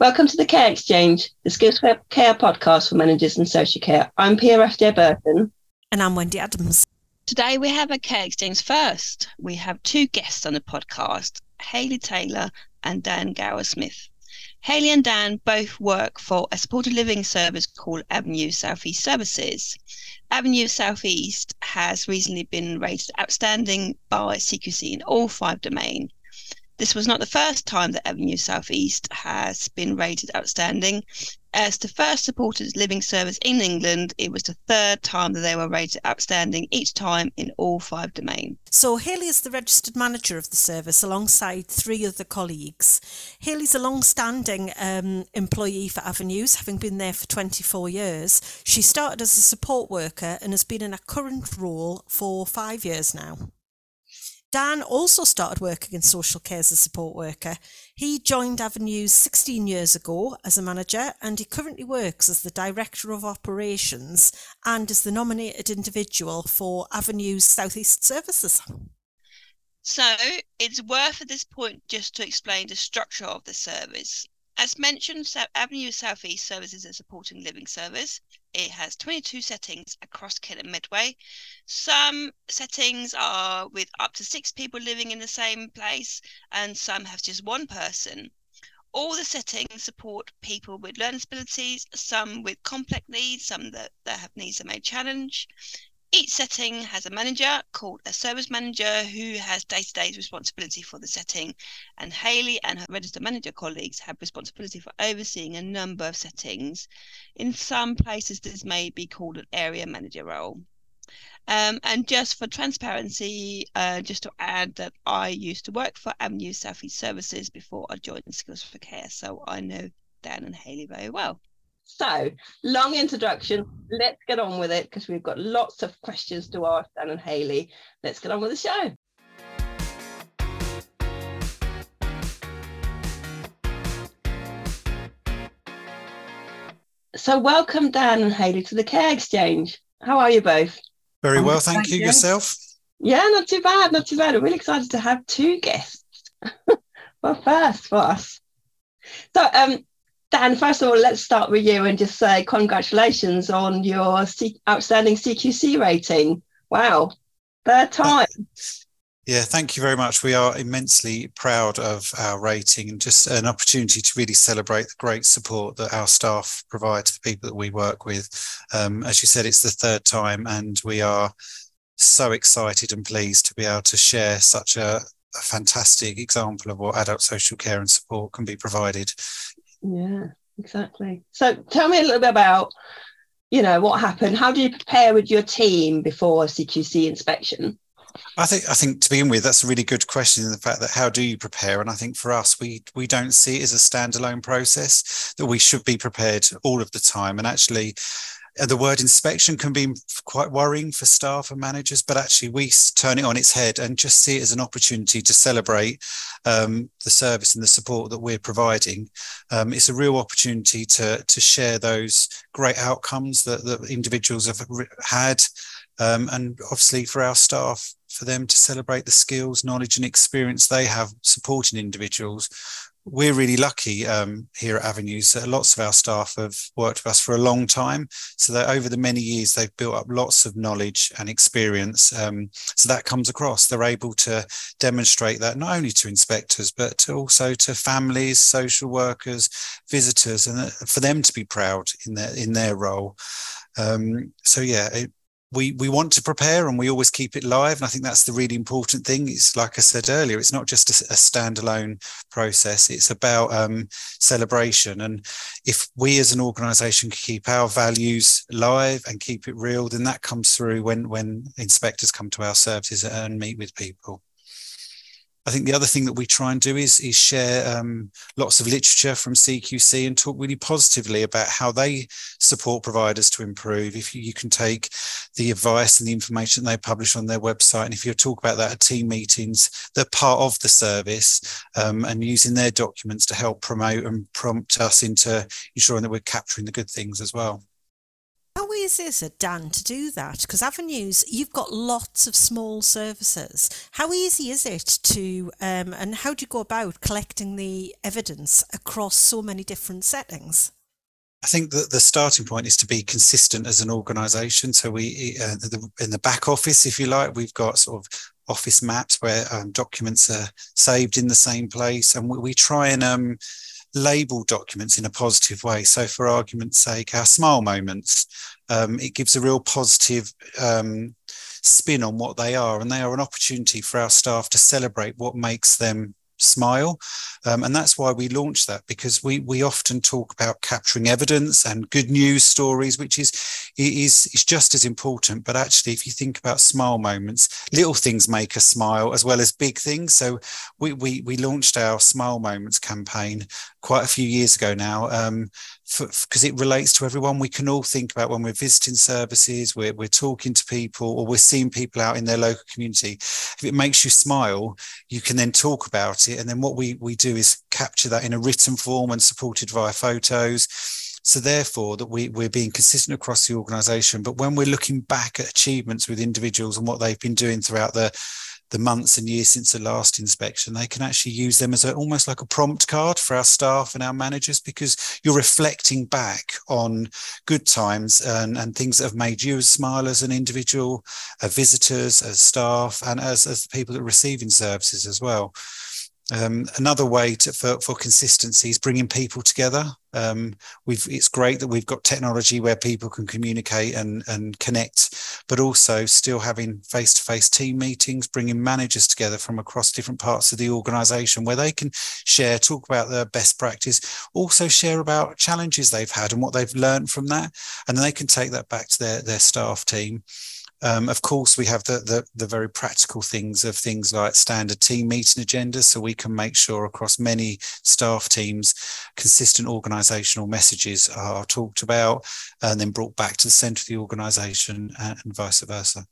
Welcome to the Care Exchange, the Skills Care podcast for managers and social care. I'm Pia Burton. And I'm Wendy Adams. Today we have a Care Exchange first. We have two guests on the podcast, Hayley Taylor and Dan Gower Smith. Hayley and Dan both work for a supported living service called Avenue Southeast Services. Avenue Southeast has recently been rated outstanding by CQC in all five domains this was not the first time that Avenue Southeast has been rated outstanding. As the first supported living service in England, it was the third time that they were rated outstanding, each time in all five domains. So, Hayley is the registered manager of the service alongside three other colleagues. Hayley's a long standing um, employee for Avenues, having been there for 24 years. She started as a support worker and has been in a current role for five years now. Dan also started working in social care as a support worker. He joined Avenues 16 years ago as a manager and he currently works as the Director of Operations and is the nominated individual for Avenues Southeast Services. So it's worth at this point just to explain the structure of the service. As mentioned, Avenue Southeast Services is a supporting living service. It has 22 settings across Kent and. Some settings are with up to six people living in the same place, and some have just one person. All the settings support people with learning disabilities, some with complex needs, some that, that have needs that may challenge. Each setting has a manager called a service manager who has day to day responsibility for the setting. And Hayley and her registered manager colleagues have responsibility for overseeing a number of settings. In some places, this may be called an area manager role. Um, and just for transparency, uh, just to add that I used to work for Avenue Southeast Services before I joined Skills for Care, so I know Dan and Hayley very well. So, long introduction. Let's get on with it because we've got lots of questions to ask Dan and Hayley. Let's get on with the show. So, welcome, Dan and Hayley, to the Care Exchange. How are you both? Very well, thank you. Yourself? Yeah, not too bad, not too bad. I'm really excited to have two guests. well, first for us. So, um, Dan, first of all, let's start with you and just say congratulations on your C- outstanding CQC rating. Wow, third time. Yeah, thank you very much. We are immensely proud of our rating and just an opportunity to really celebrate the great support that our staff provide to the people that we work with. Um, as you said, it's the third time, and we are so excited and pleased to be able to share such a, a fantastic example of what adult social care and support can be provided yeah, exactly. So tell me a little bit about, you know, what happened. How do you prepare with your team before CQC inspection? I think I think to begin with, that's a really good question. In the fact that how do you prepare? And I think for us, we we don't see it as a standalone process that we should be prepared all of the time. And actually, the word inspection can be quite worrying for staff and managers, but actually we turn it on its head and just see it as an opportunity to celebrate um, the service and the support that we're providing. Um, it's a real opportunity to to share those great outcomes that, that individuals have had, um, and obviously for our staff, for them to celebrate the skills, knowledge, and experience they have supporting individuals we're really lucky um, here at Avenues. Uh, lots of our staff have worked with us for a long time, so that over the many years they've built up lots of knowledge and experience. Um, so that comes across. They're able to demonstrate that not only to inspectors but to also to families, social workers, visitors, and uh, for them to be proud in their in their role. Um, so yeah, it, we we want to prepare and we always keep it live. And i think that's the really important thing. It's like i said earlier it's not just a, a standalone process. It's about um, celebration. And if we as an organization can keep our values live and keep it real then that comes through when when inspectors come to our services and meet with people I think the other thing that we try and do is is share um, lots of literature from CQC and talk really positively about how they support providers to improve. If you, can take the advice and the information they publish on their website, and if you talk about that at team meetings, they're part of the service um, and using their documents to help promote and prompt us into ensuring that we're capturing the good things as well. How easy is it, Dan, to do that? Because Avenues, you've got lots of small services. How easy is it to, um, and how do you go about collecting the evidence across so many different settings? I think that the starting point is to be consistent as an organisation. So we, uh, the, in the back office, if you like, we've got sort of office maps where um, documents are saved in the same place, and we, we try and um, label documents in a positive way. So, for argument's sake, our smile moments, um, it gives a real positive um, spin on what they are, and they are an opportunity for our staff to celebrate what makes them smile. Um, and that's why we launched that because we we often talk about capturing evidence and good news stories which is is is just as important. But actually if you think about smile moments little things make us smile as well as big things. So we we, we launched our smile moments campaign quite a few years ago now um, because it relates to everyone. We can all think about when we're visiting services, we're, we're talking to people, or we're seeing people out in their local community. If it makes you smile, you can then talk about it. And then what we, we do is capture that in a written form and supported via photos. So therefore, that we, we're being consistent across the organisation. But when we're looking back at achievements with individuals and what they've been doing throughout the the months and years since the last inspection, they can actually use them as a, almost like a prompt card for our staff and our managers because you're reflecting back on good times and, and things that have made you smile as an individual, as visitors, as staff, and as, as people that are receiving services as well. Um, another way to, for, for consistency is bringing people together. Um, we've, it's great that we've got technology where people can communicate and, and connect, but also still having face to face team meetings, bringing managers together from across different parts of the organization where they can share, talk about their best practice, also share about challenges they've had and what they've learned from that. And then they can take that back to their, their staff team. Um, of course, we have the, the, the very practical things of things like standard team meeting agendas, so we can make sure across many staff teams, consistent organisational messages are talked about and then brought back to the centre of the organisation and, and, vice versa.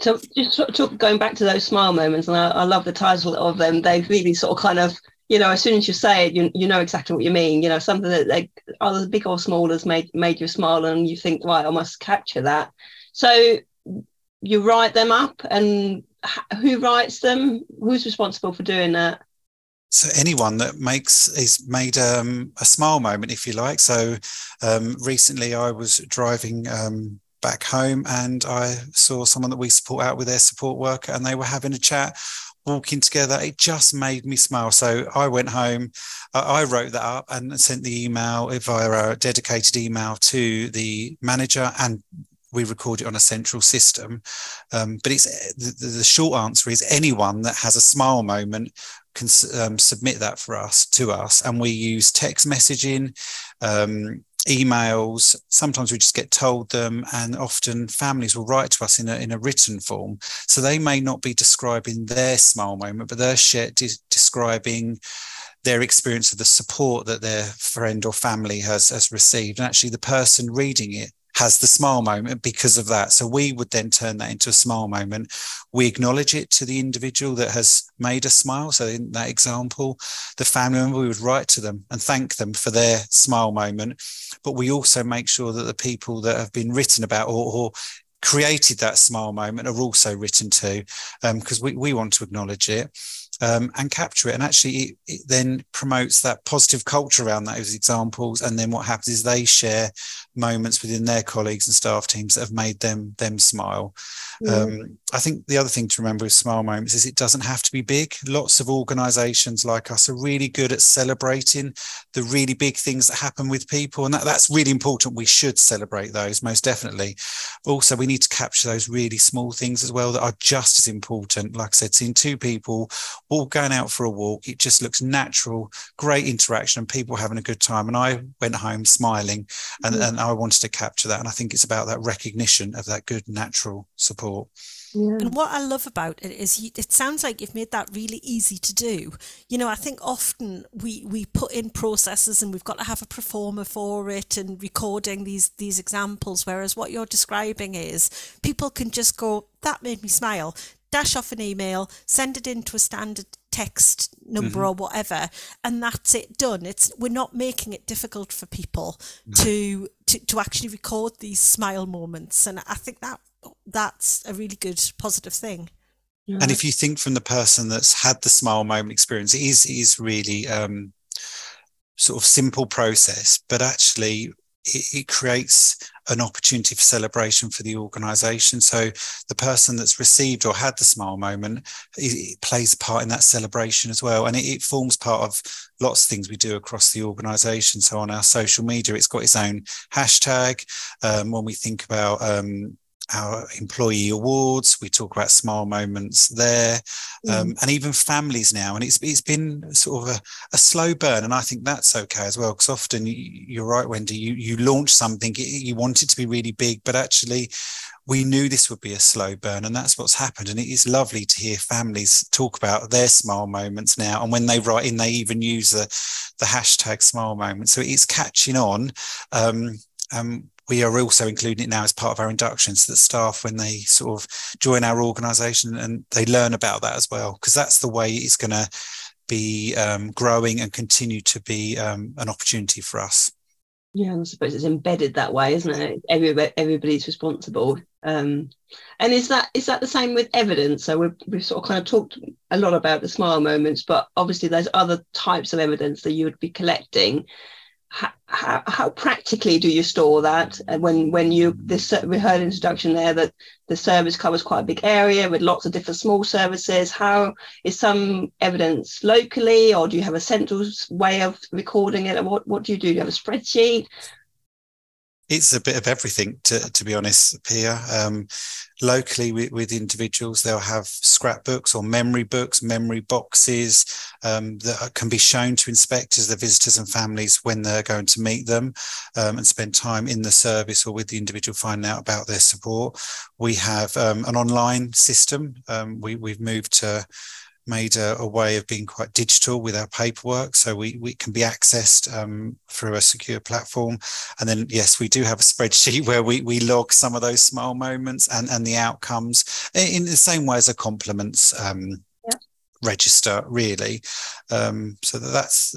So, just going back to those smile moments, and I, I love the title of them. They really sort of kind of you know, as soon as you say it, you, you know exactly what you mean. You know, something that they either big or small has made made you smile, and you think, right, I must capture that. So you write them up, and who writes them? Who's responsible for doing that? So anyone that makes is made um, a smile moment, if you like. So um, recently, I was driving um, back home, and I saw someone that we support out with their support worker, and they were having a chat walking together. It just made me smile. So I went home, I wrote that up and sent the email via a dedicated email to the manager and we record it on a central system. Um, but it's the, the, short answer is anyone that has a smile moment can um, submit that for us to us, and we use text messaging. Um, emails sometimes we just get told them and often families will write to us in a, in a written form so they may not be describing their smile moment but they're share, de- describing their experience of the support that their friend or family has has received and actually the person reading it has the smile moment because of that. So we would then turn that into a smile moment. We acknowledge it to the individual that has made a smile. So in that example, the family member, we would write to them and thank them for their smile moment. But we also make sure that the people that have been written about or, or created that smile moment are also written to because um, we, we want to acknowledge it um, and capture it. And actually, it, it, then promotes that positive culture around those examples. And then what happens is they share moments within their colleagues and staff teams that have made them them smile. Um, I think the other thing to remember with smile moments is it doesn't have to be big. Lots of organisations like us are really good at celebrating the really big things that happen with people, and that, that's really important. We should celebrate those most definitely. Also, we need to capture those really small things as well that are just as important. Like I said, seeing two people all going out for a walk, it just looks natural, great interaction, and people having a good time. And I went home smiling, and, mm-hmm. and I wanted to capture that. And I think it's about that recognition of that good natural support. Yeah. And what I love about it is you, it sounds like you've made that really easy to do. You know, I think often we, we put in processes and we've got to have a pro forma for it and recording these these examples. Whereas what you're describing is people can just go, that made me smile, dash off an email, send it into a standard text number mm-hmm. or whatever, and that's it done. It's we're not making it difficult for people mm-hmm. to, to to actually record these smile moments, and I think that that's a really good positive thing. And if you think from the person that's had the smile moment experience, it is it is really um, sort of simple process, but actually it, it, creates an opportunity for celebration for the organization. So the person that's received or had the smile moment it, plays a part in that celebration as well. And it, it, forms part of lots of things we do across the organization. So on our social media, it's got its own hashtag. Um, when we think about um, our employee awards. We talk about smile moments there, um, mm. and even families now. And it's it's been sort of a, a slow burn, and I think that's okay as well. Because often you're right, Wendy. You you launch something, you want it to be really big, but actually. We knew this would be a slow burn, and that's what's happened. And it is lovely to hear families talk about their smile moments now. And when they write in, they even use the, the hashtag smile moment. So it's catching on. Um, um, we are also including it now as part of our induction so that staff when they sort of join our organization and they learn about that as well because that's the way it's going to be um, growing and continue to be um, an opportunity for us. Yeah i suppose it's embedded that way isn't it? Everybody, everybody's responsible. Um, and is that is that the same with evidence? So we've, we've sort of kind of talked a lot about the smile moments but obviously there's other types of evidence that you would be collecting how, how, practically do you store that? And when when you this we heard introduction there that the service covers quite a big area with lots of different small services. How is some evidence locally or do you have a central way of recording it? What what do you do, do you have a spreadsheet? It's a bit of everything to, to be honest pia. Um, locally with, with, individuals they'll have scrapbooks or memory books memory boxes um, that can be shown to inspectors the visitors and families when they're going to meet them um, and spend time in the service or with the individual finding out about their support. We have um, an online system. Um, we, we've moved to made a, a, way of being quite digital with our paperwork so we, we can be accessed um, through a secure platform and then yes we do have a spreadsheet where we, we log some of those small moments and, and the outcomes in the same way as a compliments um, yeah. register really um, so that's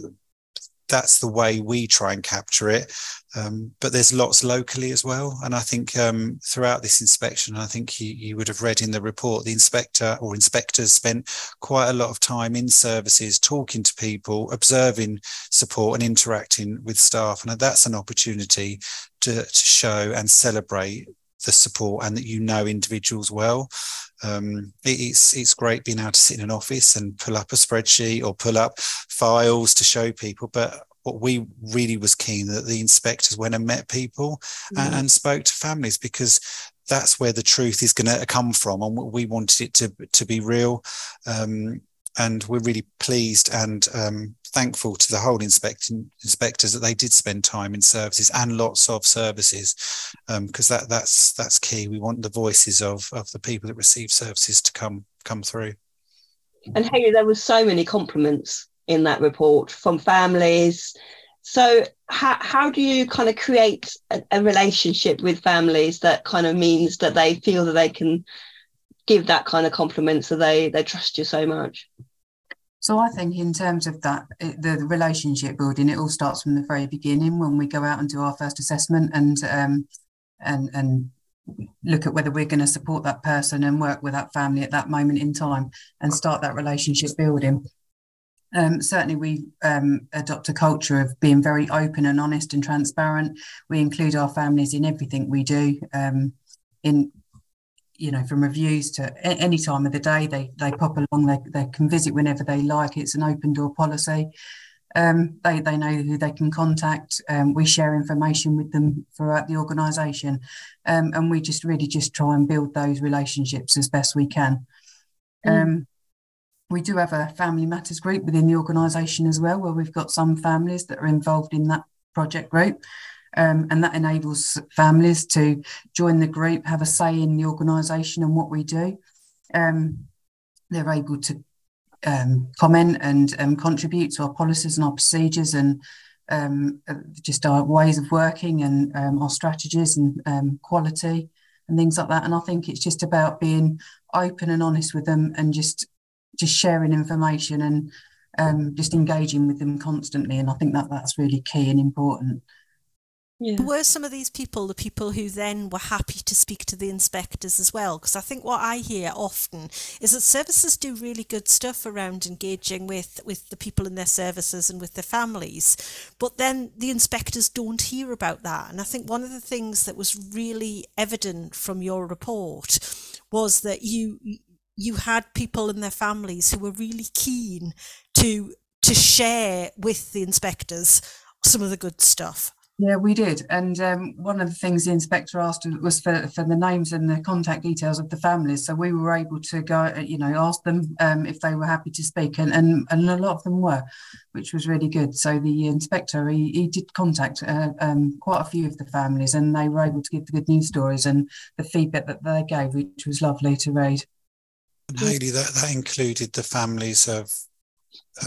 that's the way we try and capture it. Um, but there's lots locally as well. And I think um, throughout this inspection, I think you, you, would have read in the report, the inspector or inspectors spent quite a lot of time in services, talking to people, observing support and interacting with staff. And that's an opportunity to, to show and celebrate the support and that you know individuals well. Um, it's it's great being able to sit in an office and pull up a spreadsheet or pull up files to show people. But what we really was keen that the inspectors went and met people mm. and, and, spoke to families because that's where the truth is going to come from, and we wanted it to to be real. Um, and we're really pleased and um, thankful to the whole inspecting inspectors that they did spend time in services and lots of services because um, that that's that's key. We want the voices of of the people that receive services to come come through. And Hayley, there were so many compliments in that report from families. So how, how do you kind of create a, a relationship with families that kind of means that they feel that they can give that kind of compliment so they they trust you so much so I think in terms of that, it, the, the, relationship building, it all starts from the very beginning when we go out and do our first assessment and um, and and look at whether we're going to support that person and work with that family at that moment in time and start that relationship building. Um, certainly, we um, adopt a culture of being very open and honest and transparent. We include our families in everything we do. Um, in you know, from reviews to any time of the day, they they pop along. They, they can visit whenever they like. It's an open door policy. Um, they they know who they can contact. Um, we share information with them throughout the organisation, um, and we just really just try and build those relationships as best we can. Mm. Um, we do have a family matters group within the organisation as well, where we've got some families that are involved in that project group. Um, and that enables families to join the group, have a say in the organisation and what we do. Um, they're able to um, comment and um, contribute to our policies and our procedures and um, uh, just our ways of working and um, our strategies and quality and things like that. And I think it's just about being open and honest with them and just just sharing information and just engaging with them constantly. And I think that that's really key and important. Yeah. Were some of these people the people who then were happy to speak to the inspectors as well? Because I think what I hear often is that services do really good stuff around engaging with, with the people in their services and with their families, but then the inspectors don't hear about that. And I think one of the things that was really evident from your report was that you you had people and their families who were really keen to to share with the inspectors some of the good stuff. Yeah, we did. And um, one of the things the inspector asked was for, for the names and the contact details of the families. So we were able to go, uh, you know, ask them um, if they were happy to speak. And, and, and a lot of them were, which was really good. So the inspector, he, he did contact uh, um, quite a few of the families and they were able to give the good news stories and the feedback that they gave, which was lovely to read. And Hayley, that, that included the families of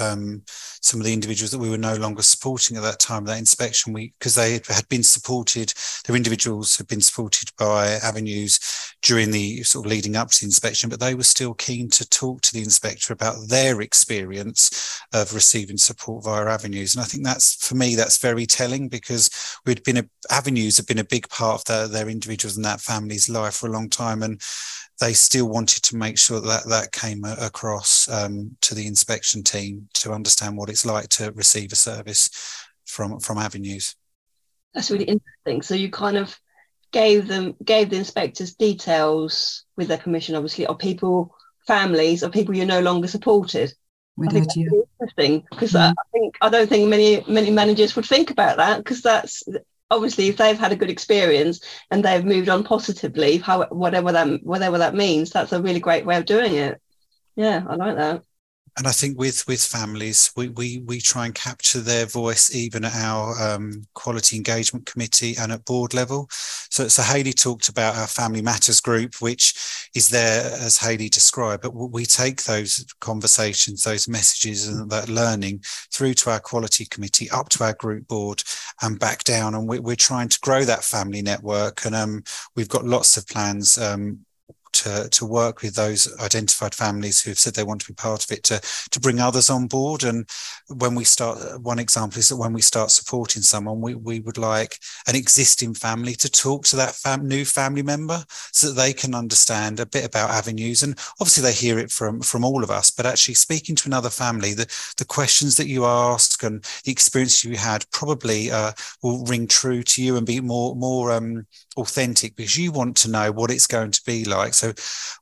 um, some of the individuals that we were no longer supporting at that time that inspection we because they had been supported their individuals had been supported by avenues during the sort of leading up to the inspection but they were still keen to talk to the inspector about their experience of receiving support via avenues. And i think that's for me that's very telling because we'd been a, avenues have been a big part of their, their individuals and that family's life for a long time. And they still wanted to make sure that that came across um, to the inspection team to understand what it's like to receive a service from from avenues. That's really interesting. So you kind of gave them gave the inspectors details with their permission, obviously, of people, families, of people you're no longer supported. We I did, yeah. Interesting because mm-hmm. I think I don't think many many managers would think about that because that's obviously if they've had a good experience and they've moved on positively how whatever that whatever that means that's a really great way of doing it. Yeah i like that and I think with with families, we we we try and capture their voice even at our um, quality engagement committee and at board level. So so Hayley talked about our Family Matters group, which is there as Hayley described. But we take those conversations, those messages, and that learning through to our quality committee, up to our group board, and back down. And we, are trying to grow that family network. And um, we've got lots of plans um, to, to work with those identified families who've said they want to be part of it to, to bring others on board. And when we start, one example is that when we start supporting someone, we, we would like an existing family to talk to that fam- new family member so that they can understand a bit about avenues. And obviously they hear it from, from all of us, but actually speaking to another family, the, the questions that you ask and the experience you had probably uh, will ring true to you and be more, more um, authentic because you want to know what it's going to be like. So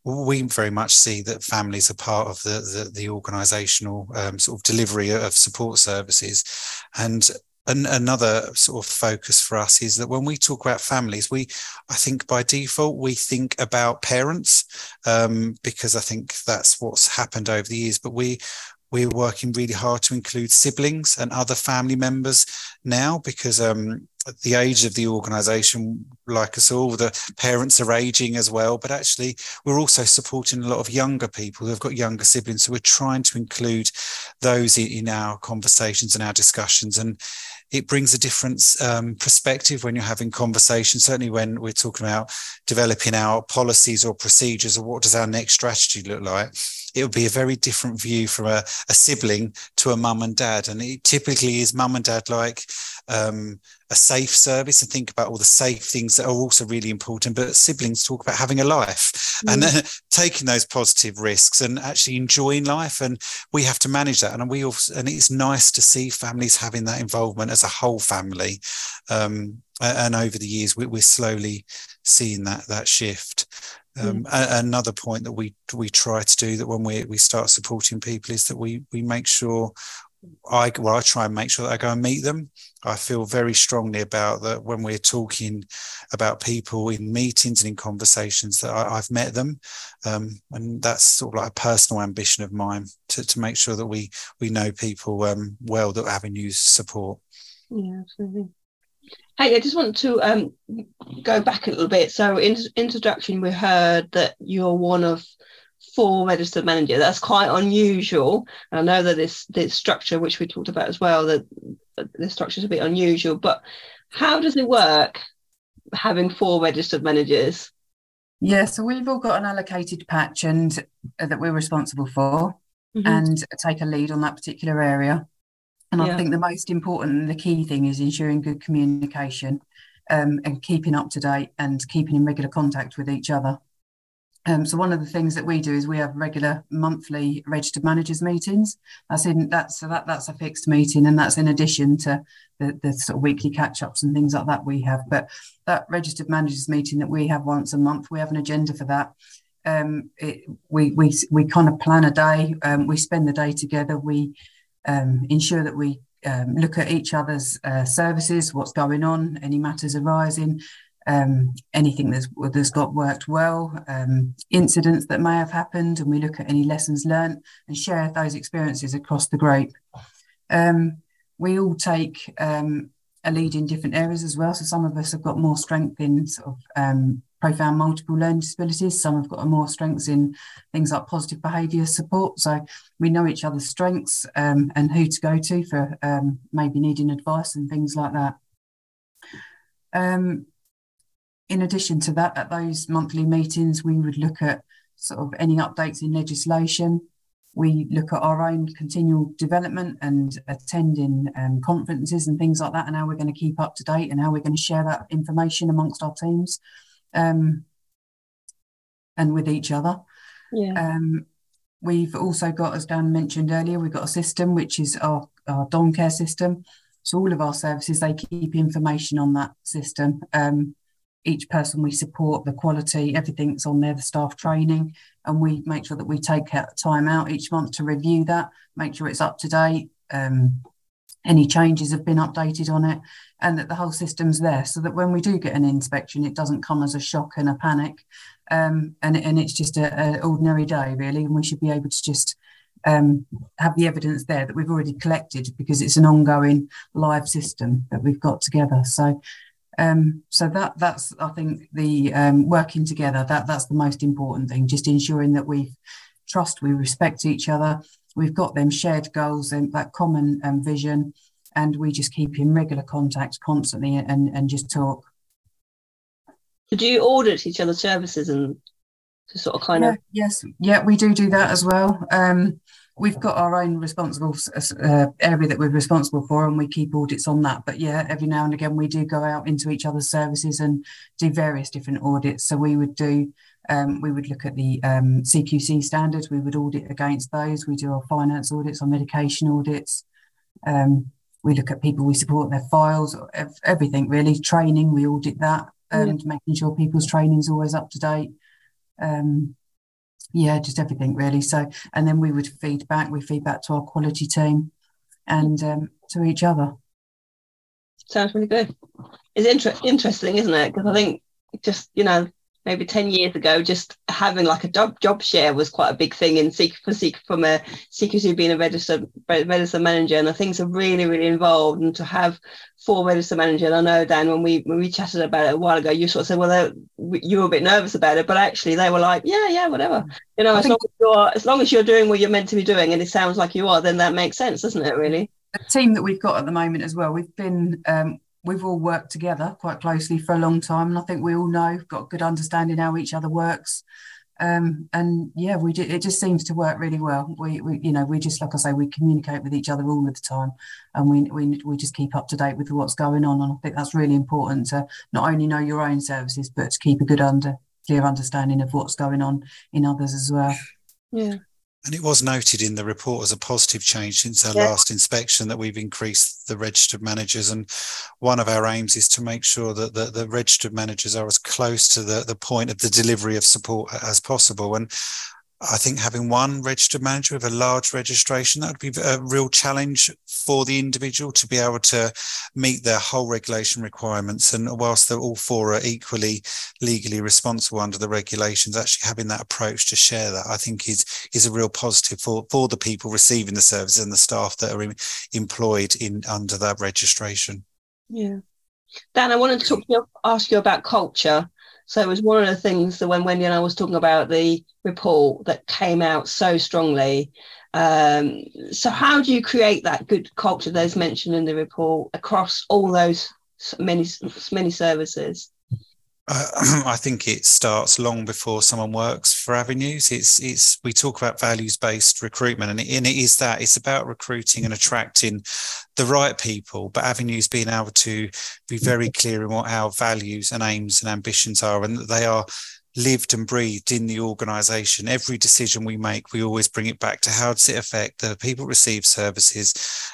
we very much see that families are part of the the, the organisational um, sort of delivery of support services, and an, another sort of focus for us is that when we talk about families, we, I think by default, we think about parents um, because I think that's what's happened over the years. But we we're working really hard to include siblings and other family members now because um, the age of the organization like us all the parents are aging as well but actually we're also supporting a lot of younger people who've got younger siblings. So we're trying to include those in our conversations and our discussions and it brings a different um, perspective when you're having conversations. Certainly when we're talking about developing our policies or procedures or what does our next strategy look like it would be a very different view from a, a sibling to a mum and dad. And it typically is mum and dad like um, a safe service and think about all the safe things that are also really important. But siblings talk about having a life mm. and then taking those positive risks and actually enjoying life. And we have to manage that. And we also, and it's nice to see families having that involvement as a whole family. Um, and over the years, we're slowly seeing that that shift. Um, a, another point that we we try to do that when we we start supporting people is that we we make sure I well I try and make sure that I go and meet them. I feel very strongly about that when we're talking about people in meetings and in conversations that I, have met them, um, and that's sort of like a personal ambition of mine to, to make sure that we we know people um, well that avenues support. Yeah, absolutely. Hey, I just want to um, go back a little bit. So, in introduction, we heard that you're one of four registered managers. That's quite unusual. I know that this this structure, which we talked about as well, that the structure is a bit unusual. But how does it work having four registered managers? Yeah, so we've all got an allocated patch and uh, that we're responsible for. mm-hmm. and take a lead on that particular area. And yeah. I think the most important and the key thing is ensuring good communication um, and keeping up to date and keeping in regular contact with each other. Um, so one of the things that we do is we have regular monthly registered managers meetings. That's in that's so that that's a fixed meeting, and that's in addition to the, the sort of weekly catch ups and things like that we have. But that registered managers meeting that we have once a month, we have an agenda for that. Um, it, we we we kind of plan a day. Um, we spend the day together. We um, ensure that we um, look at each other's uh, services, what's going on, any matters arising, um, anything that's, that's got worked well, um, incidents that may have happened, and we look at any lessons learned and share those experiences across the group. Um, we all take um, a lead in different areas as well. So some of us have got more strength in sort of um, profound multiple learning disabilities. Some have got more strengths in things like positive behaviour support. So we know each other's strengths um, and who to go to for um, maybe needing advice and things like that. Um, in addition to that, at those monthly meetings, we would look at sort of any updates in legislation. We look at our own continual development and attending um, conferences and things like that, and how we're going to keep up to date and how we're going to share that information amongst our teams um, and with each other. Yeah. Um, we've also got, as Dan mentioned earlier, we've got a system which is our, our Dom Care system. So all of our services, they keep information on that system. Um, each person we support, the quality, everything's on there, the staff training, and we make sure that we take time out each month to review that, make sure it's up to date. Um, any changes have been updated on it, and that the whole system's there, so that when we do get an inspection, it doesn't come as a shock and a panic, um, and and it's just an ordinary day really, and we should be able to just um, have the evidence there that we've already collected because it's an ongoing live system that we've got together. So um, so that that's I think the um, working together that that's the most important thing. Just ensuring that we trust, we respect each other. We've got them shared goals and that common um, vision, and we just keep in regular contact constantly and and just talk. Do you audit each other's services and to sort of kind yeah, of? Yes, yeah, we do do that as well. Um, we've got our own responsible uh, area that we're responsible for and we keep audits on that but yeah every now and again we do go out into each other's services and do various different audits so we would do um, we would look at the um, cqc standards we would audit against those we do our finance audits our medication audits um, we look at people we support their files everything really training we audit that and yeah. making sure people's training is always up to date um, yeah, just everything really. So, and then we would feed back. We feed back to our quality team and um, to each other. Sounds really good. It's inter- interesting, isn't it? Because I think just you know maybe 10 years ago, just having like a job job share was quite a big thing in CQ, for CQ, from a CQC being a registered registered manager. And the things are really, really involved. And to have four registered managers, I know, Dan, when we when we chatted about it a while ago, you sort of said, well, you were a bit nervous about it, but actually they were like, yeah, yeah, whatever. You know, as long as, you're, as long as you're doing what you're meant to be doing, and it sounds like you are, then that makes sense, doesn't it, really? The team that we've got at the moment as well, we've been um, we've all worked together quite closely for a long time, and I think we all know, got a good understanding how each other works. Um, and yeah, we do, it just seems to work really well. We, we, you know, we just like I say, we communicate with each other all of the time, and we we we just keep up to date with what's going on. And I think that's really important to not only know your own services, but to keep a good under clear understanding of what's going on in others as well. Yeah. And it was noted in the report as a positive change since our yeah. last inspection that we've increased the registered managers. And one of our aims is to make sure that the, the registered managers are as close to the, the point of the delivery of support as possible. And I think having one registered manager with a large registration, that would be a real challenge for the individual to be able to meet their whole regulation requirements. And whilst they're all four are equally legally responsible under the regulations, actually having that approach to share that, I think is is a real positive for, for the people receiving the services and the staff that are employed in under that registration. Yeah. Dan, I wanted to you, ask you about culture. So it was one of the things that when Wendy and I was talking about the report that came out so strongly. Um, so how do you create that good culture that's mentioned in the report across all those many many services? Uh, I think it starts long before someone works for Avenues. It's it's we talk about values based recruitment, and it, and it is that it's about recruiting and attracting the right people, but Avenues being able to be very clear in what our values and aims and ambitions are, and that they are lived and breathed in the organization. Every decision we make, we always bring it back to how does it affect the people receive services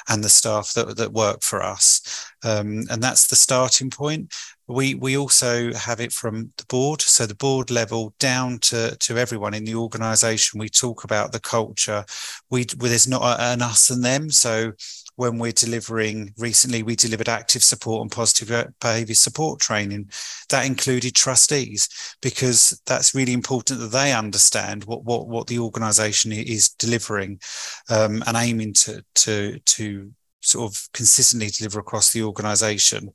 and the staff that, that work for us. Um, and that's the starting point. We we also have it from the board, so the board level down to to everyone in the organisation. We talk about the culture. We there's not an us and them. So when we're delivering recently we delivered active support and positive behavior support training that included trustees because that's really important that they understand what what, what the organization is delivering um, and aiming to to to sort of consistently deliver across the organization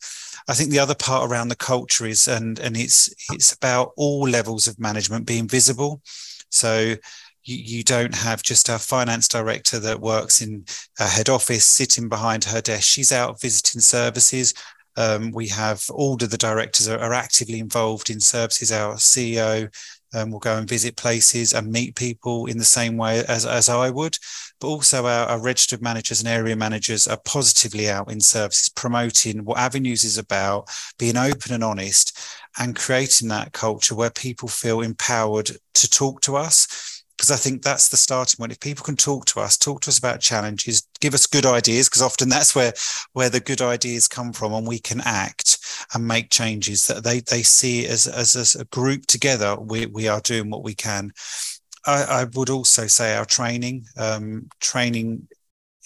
I think the other part around the culture is, and and it's it's about all levels of management being visible. So you, don't have just our finance director that works in a head office sitting behind her desk. She's out visiting services. Um, we have all of the directors are, are, actively involved in services. Our CEO um, will go and visit places and meet people in the same way as, as I would but also our, our, registered managers and area managers are positively out in services, promoting what Avenues is about, being open and honest, and creating that culture where people feel empowered to talk to us. Because I think that's the starting point. If people can talk to us, talk to us about challenges, give us good ideas, because often that's where where the good ideas come from, and we can act and make changes. That they they see as as, a group together, we we are doing what we can. I, I would also say our training, um, training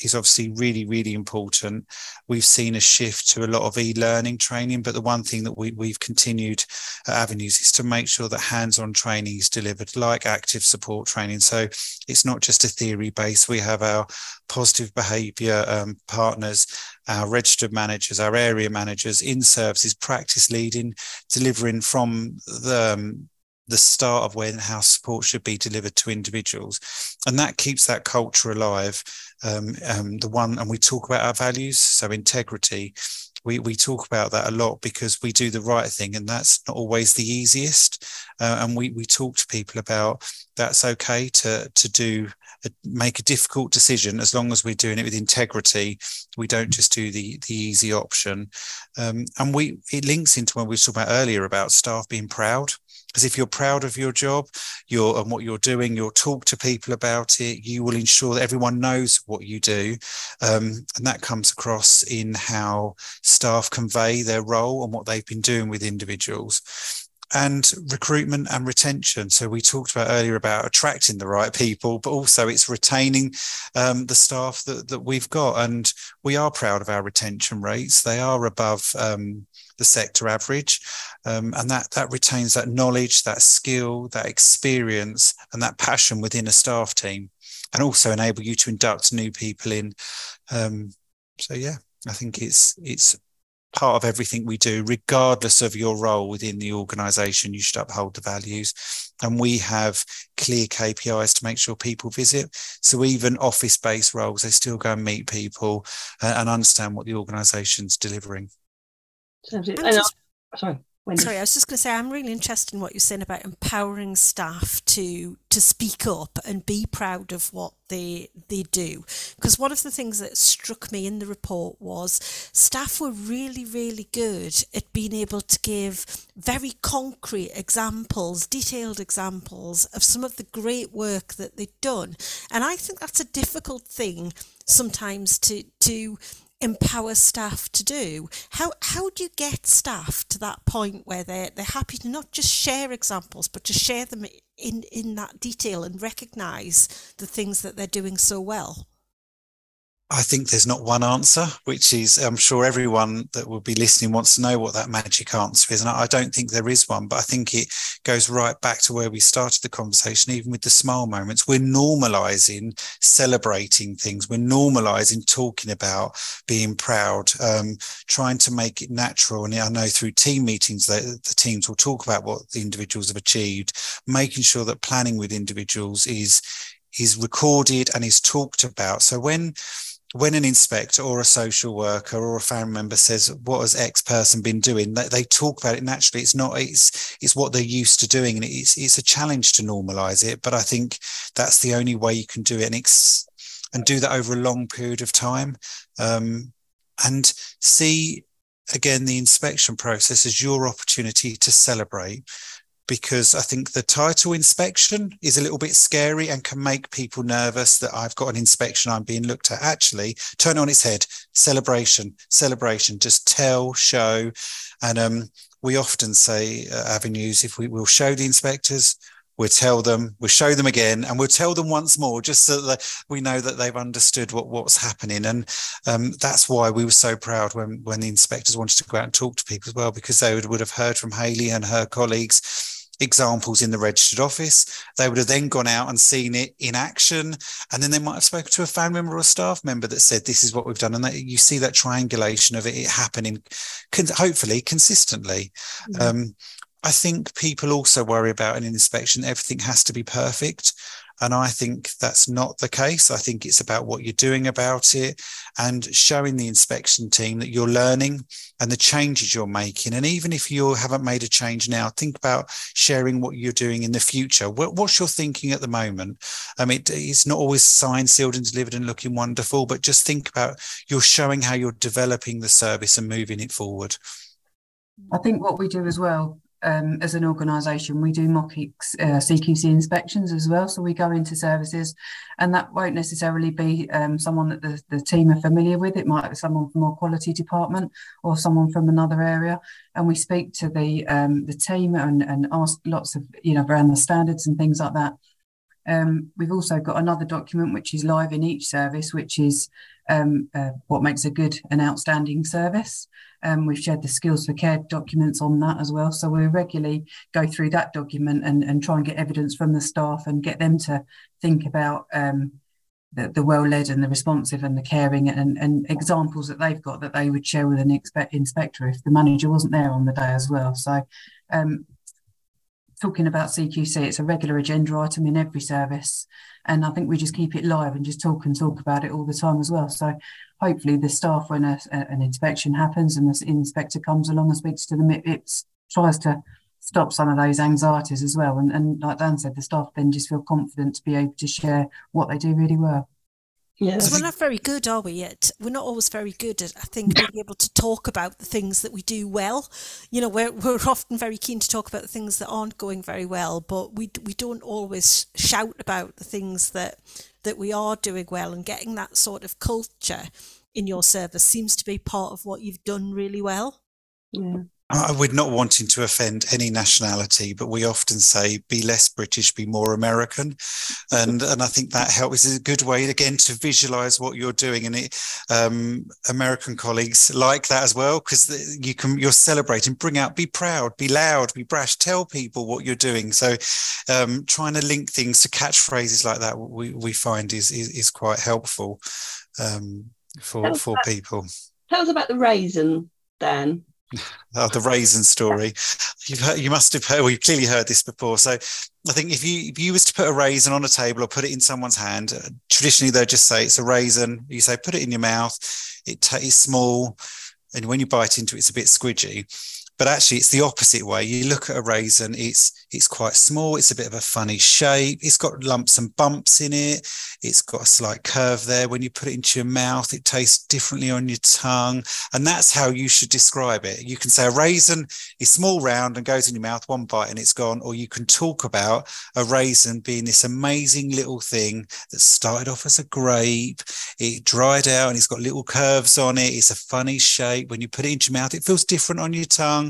is obviously really, really important. We've seen a shift to a lot of e-learning training, but the one thing that we, we've continued at Avenues is to make sure that hands-on training is delivered, like active support training. So it's not just a theory base. We have our positive behaviour um, partners, our registered managers, our area managers in services, practice leading, delivering from the um, the start of when how support should be delivered to individuals and that keeps that culture alive um, um, the one and we talk about our values so integrity. We, we talk about that a lot because we do the right thing and that's not always the easiest. Uh, and we, we talk to people about that's okay to to do a, make a difficult decision. As long as we're doing it with integrity we don't just do the the easy option. Um, and we it links into when we were talking about earlier about staff being proud because if you're proud of your job you're and what you're doing you'll talk to people about it you will ensure that everyone knows what you do um, and that comes across in how staff convey their role and what they've been doing with individuals and recruitment and retention. So we talked about earlier about attracting the right people, but also it's retaining um, the staff that, that we've got. And we are proud of our retention rates. They are above um, the sector average. Um, and that, that retains that knowledge, that skill, that experience, and that passion within a staff team, and also enable you to induct new people in. Um, so yeah, I think it's it's part of everything we do, regardless of your role within the organization, you should uphold the values. And we have clear KPIs to make sure people visit. So even office based roles, they still go and meet people uh, and understand what the organization's delivering. Just, sorry. Sorry, I was just going to say I'm really interested in what you're saying about empowering staff to to speak up and be proud of what they they do. Because one of the things that struck me in the report was staff were really really good at being able to give very concrete examples, detailed examples of some of the great work that they've done. And I think that's a difficult thing sometimes to to empower staff to do. How how do you get staff to that point where they're they're happy to not just share examples, but to share them in in that detail and recognise the things that they're doing so well? I think there's not one answer, which is I'm sure everyone that will be listening wants to know what that magic answer is. And I don't think there is one, but I think it goes right back to where we started the conversation, even with the smile moments. We're normalizing celebrating things. We're normalizing talking about being proud, um, trying to make it natural. And I know through team meetings that the teams will talk about what the individuals have achieved, making sure that planning with individuals is is recorded and is talked about. So when when an inspector or a social worker or a family member says, "What has X person been doing?" They, they talk about it naturally. It's not. It's it's what they're used to doing, and it's it's a challenge to normalize it. But I think that's the only way you can do it, and it's and do that over a long period of time, um, and see again the inspection process as your opportunity to celebrate because I think the title inspection is a little bit scary and can make people nervous that I've got an inspection, I'm being looked at. Actually, turn on its head, celebration, celebration, just tell, show. And um, we often say uh, avenues, if we will show the inspectors, we'll tell them, we'll show them again, and we'll tell them once more, just so that we know that they've understood what, what's happening. And um, that's why we were so proud when, when the inspectors wanted to go out and talk to people as well, because they would, would have heard from Hayley and her colleagues examples in the registered office. They would have then gone out and seen it in action. And then they might have spoken to a family member or a staff member that said, This is what we've done. And that, you see that triangulation of it, it happening, con- hopefully consistently. Mm-hmm. Um, I think people also worry about an inspection, everything has to be perfect. And I think that's not the case. I think it's about what you're doing about it and showing the inspection team that you're learning and the changes you're making. And even if you haven't made a change now, think about sharing what you're doing in the future. what's your thinking at the moment? I mean, it's not always signed, sealed, and delivered and looking wonderful, but just think about you're showing how you're developing the service and moving it forward. I think what we do as well um, as an organisation, we do mock uh, CQC inspections as well. So we go into services, and that won't necessarily be um, someone that the, the team are familiar with. It might be someone from our quality department or someone from another area. And we speak to the um, the team and, and ask lots of you know around the standards and things like that. Um, we've also got another document which is live in each service, which is um, uh, what makes a good and outstanding service. Um, we've shared the skills for care documents on that as well. So we regularly go through that document and, and try and get evidence from the staff and get them to think about um, the, the well-led and the responsive and the caring and, and examples that they've got that they would share with an inspector if the manager wasn't there on the day as well. So um, talking about CQC, it's a regular agenda item in every service. And I think we just keep it live and just talk and talk about it all the time as well. So hopefully the staff, when a, a, an inspection happens and the inspector comes along and speaks to them, it, tries to stop some of those anxieties as well. And, and like Dan said, the staff then just feel confident to be able to share what they do really well. Yes. We're not very good, are we? Yet we're not always very good at, I think, being able to talk about the things that we do well. You know, we're we're often very keen to talk about the things that aren't going very well, but we we don't always shout about the things that that we are doing well. And getting that sort of culture in your service seems to be part of what you've done really well. Yeah. We're not wanting to offend any nationality, but we often say, be less British, be more American. And, and I think that helps. is a good way, again, to visualize what you're doing. And it, um, American colleagues like that as well, because you can, you're celebrating, bring out, be proud, be loud, be brash, tell people what you're doing. So um, trying to link things to catchphrases like that, we, we find is, is, is quite helpful um, for, for people. Tell us about the raisin, Dan. Oh, the raisin story. You've heard, you must have heard, well, you've clearly heard this before. So I think if you if you was to put a raisin on a table or put it in someone's hand, uh, traditionally they'll just say it's a raisin. You say put it in your mouth. It tastes small, and when you bite into it, it's a bit squidgy but actually it's the opposite way. You look at a raisin it's it's quite small it's a bit of a funny shape it's got lumps and bumps in it it's got a slight curve there. When you put it into your mouth it tastes differently on your tongue and that's how you should describe it. You can say a raisin is small round and goes in your mouth one bite and it's gone or you can talk about a raisin being this amazing little thing that started off as a grape it dried out and it's got little curves on it it's a funny shape. When you put it into your mouth it feels different on your tongue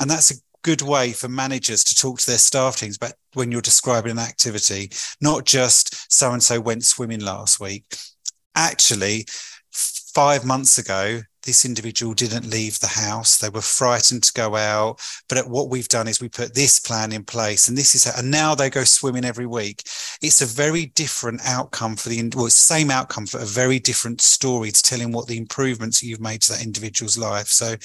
and that's a good way for managers to talk to their staff teams but when you're describing an activity not just so and so went swimming last week. Actually five months ago this individual didn't leave the house. They were frightened to go out but what we've done is we put this plan in place and this is and now they go swimming every week. It's a very different outcome for the well same outcome for a very different story to telling what the improvements you've made to that individual's life. So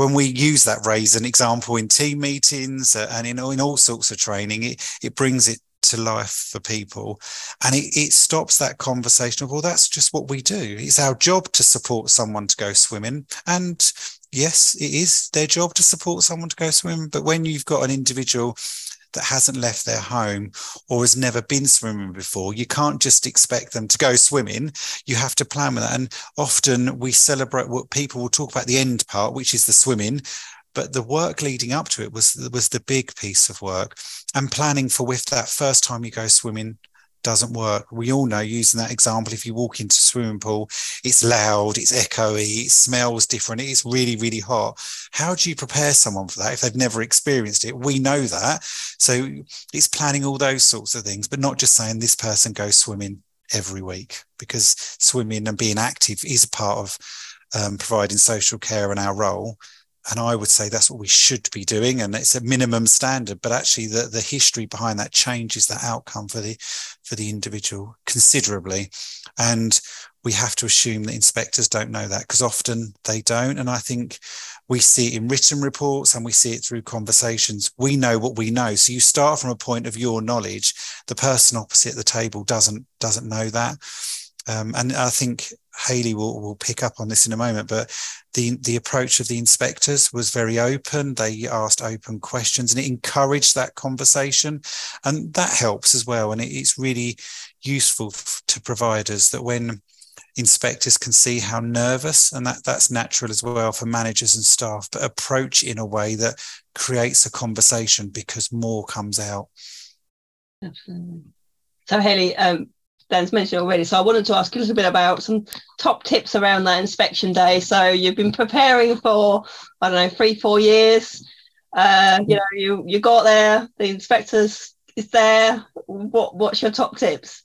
when we use that raisin example in team meetings uh, and in, in all sorts of training, it, it brings it to life for people. And it, it stops that conversation of well that's just what we do. It's our job to support someone to go swimming. And yes it is their job to support someone to go swimming. But when you've got an individual that hasn't left their home or has never been swimming before, you can't just expect them to go swimming. You have to plan with that. And often we celebrate what people will talk about the end part, which is the swimming. But the work leading up to it was was the big piece of work, and planning for with that first time you go swimming, doesn't work. We all know using that example, if you walk into a swimming pool, it's loud, it's echoey, it smells different, it's really, really hot. How do you prepare someone for that if they've never experienced it? We know that. So it's planning all those sorts of things, but not just saying this person goes swimming every week because swimming and being active is a part of um, providing social care and our role and I would say that's what we should be doing, and it's a minimum standard. But actually, the the history behind that changes that outcome for the for the individual considerably, and we have to assume that inspectors don't know that because often they don't. And I think we see it in written reports and we see it through conversations. We know what we know. So you start from a point of your knowledge. The person opposite the table doesn't doesn't know that. Um, and I think Hayley will, will pick up on this in a moment, but the, the approach of the inspectors was very open. They asked open questions and it encouraged that conversation. And that helps as well. And it, it's really useful to providers that when inspectors can see how nervous, and that, that's natural as well for managers and staff, but approach in a way that creates a conversation because more comes out. Absolutely. So, Hayley, um, Dan's mentioned already. So I wanted to ask you a little bit about some top tips around that inspection day. So you've been preparing for, I don't know, three, four years. Uh, you know, you you got there, the inspectors is there. What what's your top tips?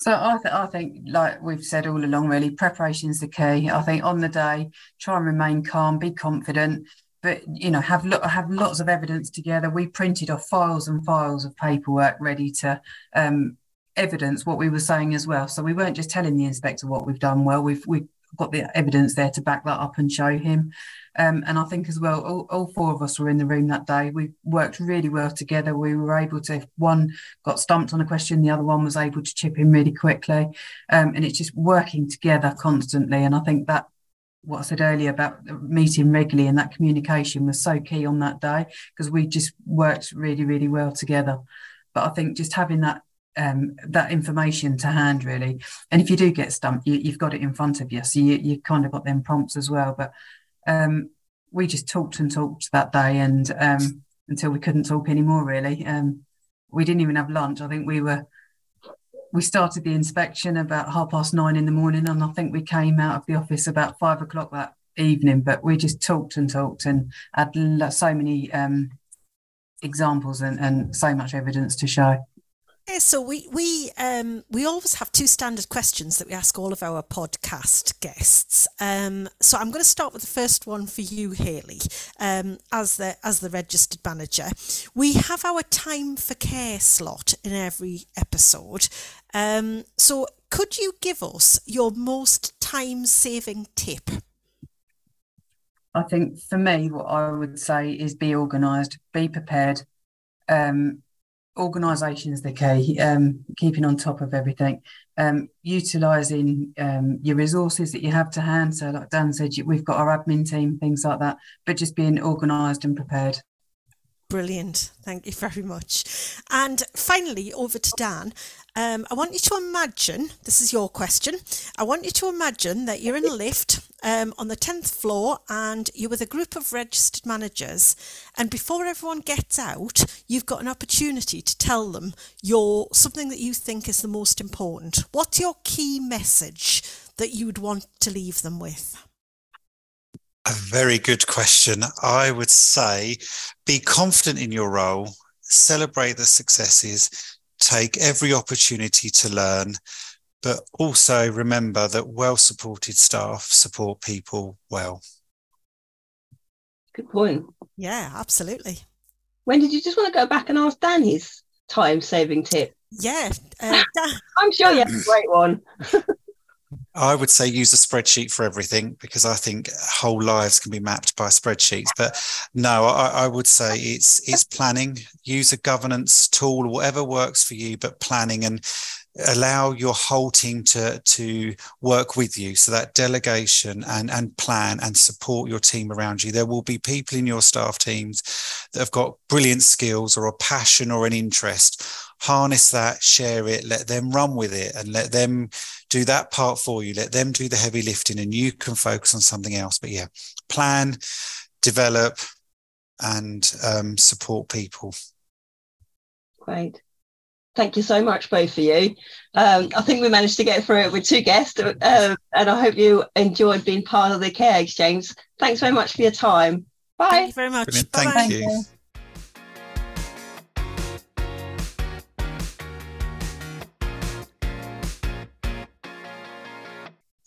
So I, th- I think, like we've said all along, really, preparation is the key. I think on the day, try and remain calm, be confident, but you know, have lo- have lots of evidence together. We printed off files and files of paperwork ready to um, evidence what we were saying as well. So we weren't just telling the inspector what we've done well. We've we've got the evidence there to back that up and show him. Um, and I think as well, all, all, four of us were in the room that day. We worked really well together. We were able to, if one got stumped on a question, the other one was able to chip in really quickly. Um, and it's just working together constantly. And I think that what I said earlier about meeting regularly and that communication was so key on that day because we just worked really, really well together. But I think just having that um, that information to hand really. And if you do get stumped you, have got it in front of you. So you, you kind of got them prompts as well. But um, we just talked and talked that day and um, until we couldn't talk anymore really. Um, we didn't even have lunch. I think we were we started the inspection about half past nine in the morning and i think we came out of the office about five o'clock that evening. But we just talked and talked and had so many um, examples and, and so much evidence to show yeah, so we we um, we always have two standard questions that we ask all of our podcast guests. Um, so I'm going to start with the first one for you, Hayley, um, as the as the registered manager. We have our time for care slot in every episode. Um, so could you give us your most time saving tip? I think for me, what I would say is be organised, be prepared. Um, organisation is the key, um, keeping on top of everything, um, utilising um, your resources that you have to hand. So, like Dan said, we've got our admin team, things like that, but just being organised and prepared. Brilliant. Thank you very much. And finally, over to Dan. Um, I want you to imagine this is your question. I want you to imagine that you're in a lift um, on the 10th floor and you're with a group of registered managers. And before everyone gets out, you've got an opportunity to tell them your something that you think is the most important. What's your key message that you would want to leave them with? A very good question. I would say be confident in your role, celebrate the successes, take every opportunity to learn, but also remember that well supported staff support people well. Good point. Yeah, absolutely. When did you just want to go back and ask Dan his time saving tip? Yeah, uh, I'm sure you have a great one. I would say use a spreadsheet for everything because I think whole lives can be mapped by spreadsheets. But no, I, I, would say it's it's planning. Use a governance tool, whatever works for you, but planning and allow your whole team to to work with you. So that delegation and and plan and support your team around you. There will be people in your staff teams that have got brilliant skills or a passion or an interest harness that, share it, let them run with it, and let them do that part for you. Let them do the heavy lifting, and you can focus on something else. But yeah, plan, develop, and um, support people. Great. Thank you so much, both of you. Um, I think we managed to get through it with two guests, uh, and I hope you enjoyed being part of the Care Exchange. Thanks very much for your time. Bye. Thank you very much. Thank, Thank you.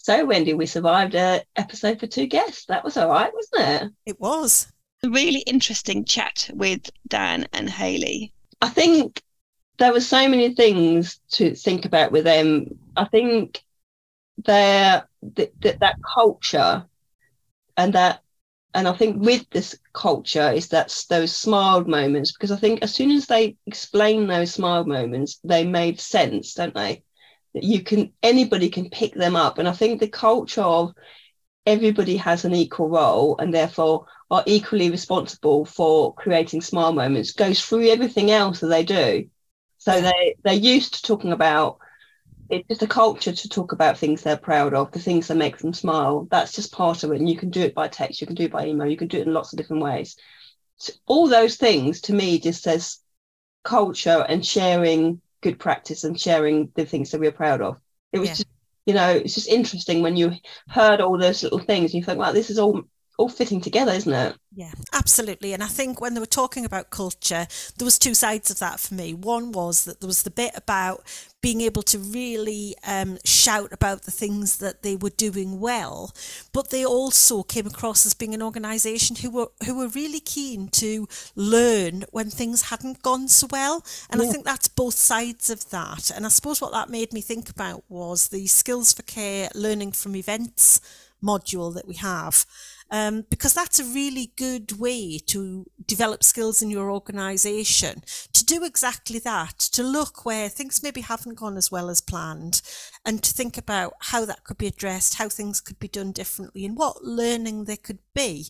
So, Wendy, we survived a episode for two guests. That was all right, wasn't it? It was. A really interesting chat with Dan and Hayley. I think there were so many things to think about with them. I think their that, that, that culture and that and I think with this culture is that those smiled moments because I think as soon as they explain those smiled moments, they made sense, don't they? You can anybody can pick them up. And i think the culture of everybody has an equal role and therefore are equally responsible for creating smile moments goes through everything else that they do. So they they're used to talking about it's just a culture to talk about things they're proud of the things that make them smile. That's just part of it. And you can do it by text you can do it by email you can do it in lots of different ways. So all those things to me just says culture and sharing good practice and sharing the things that we're proud of. It was yeah. just, you know, it's just interesting when you heard all those little things. You think, wow, this is all all fitting together, isn't it? Yeah, absolutely. And I think when they were talking about culture, there was two sides of that for me. One was that there was the bit about being able to really um, shout about the things that they were doing well, but they also came across as being an organisation who were who were really keen to learn when things hadn't gone so well. And yeah. I think that's both sides of that. And I suppose what that made me think about was the skills for care learning from events module that we have um, because that's a really good way to develop skills in your organization to do exactly that, to look where things maybe haven't gone as well as planned and to think about how that could be addressed, how things could be done differently and what learning there could be.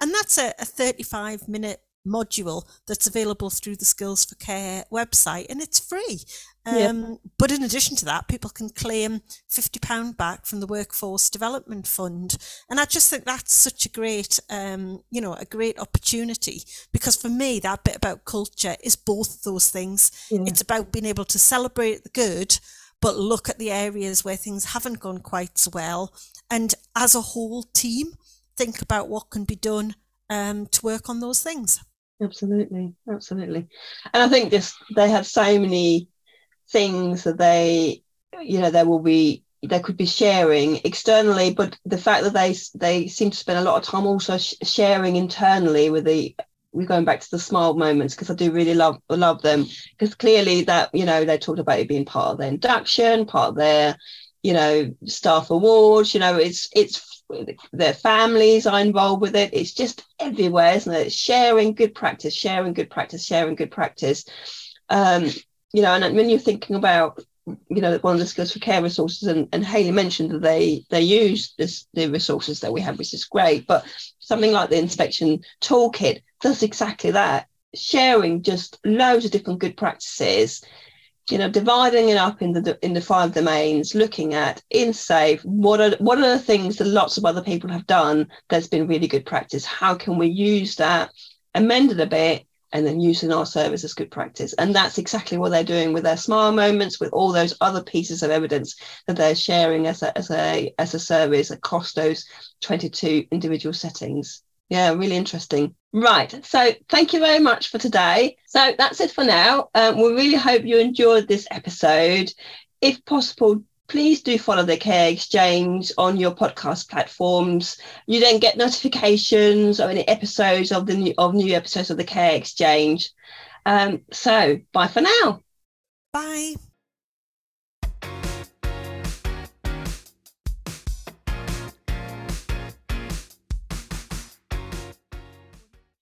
And that's a, a 35 minute module that's available through the Skills for Care website and it's free. Um, yep. But in addition to that, people can claim £50 back from the Workforce Development Fund. And I just think that's such a great, um, you know, a great opportunity because for me, that bit about culture is both those things. Yeah. It's about being able to celebrate the good, but look at the areas where things haven't gone quite so well. And as a whole team, think about what can be done um, to work on those things. Absolutely, absolutely. And I think just they have so many things that they, you know, there will be they could be sharing externally, but the fact that they they seem to spend a lot of time also sh- sharing internally with the we're going back to the smile moments because I do really love love them because clearly that you know they talked about it being part of their induction, part of their you know staff awards. You know it's it's their families are involved with it. It's just everywhere, isn't it? Sharing good practice, sharing good practice, sharing good practice. Um, you know, and when you're thinking about, you know, one of the skills for care resources, and, and Hayley mentioned that they they use this the resources that we have, which is great. But something like the inspection toolkit does exactly that, sharing just loads of different good practices you know dividing it up in the in the five domains looking at in safe what are what are the things that lots of other people have done that's been really good practice? How can we use that amend it a bit and then use in our service as good practice? And that's exactly what they're doing with their smile moments with all those other pieces of evidence that they're sharing as a as a as a service across those 22 individual settings. Yeah, really interesting. Right. So thank you very much for today. So that's it for now. Um, we really hope you enjoyed this episode. If possible, please do follow the Care Exchange on your podcast platforms. You then get notifications of any episodes of the new of new episodes of the Care Exchange. Um, so bye for now. Bye.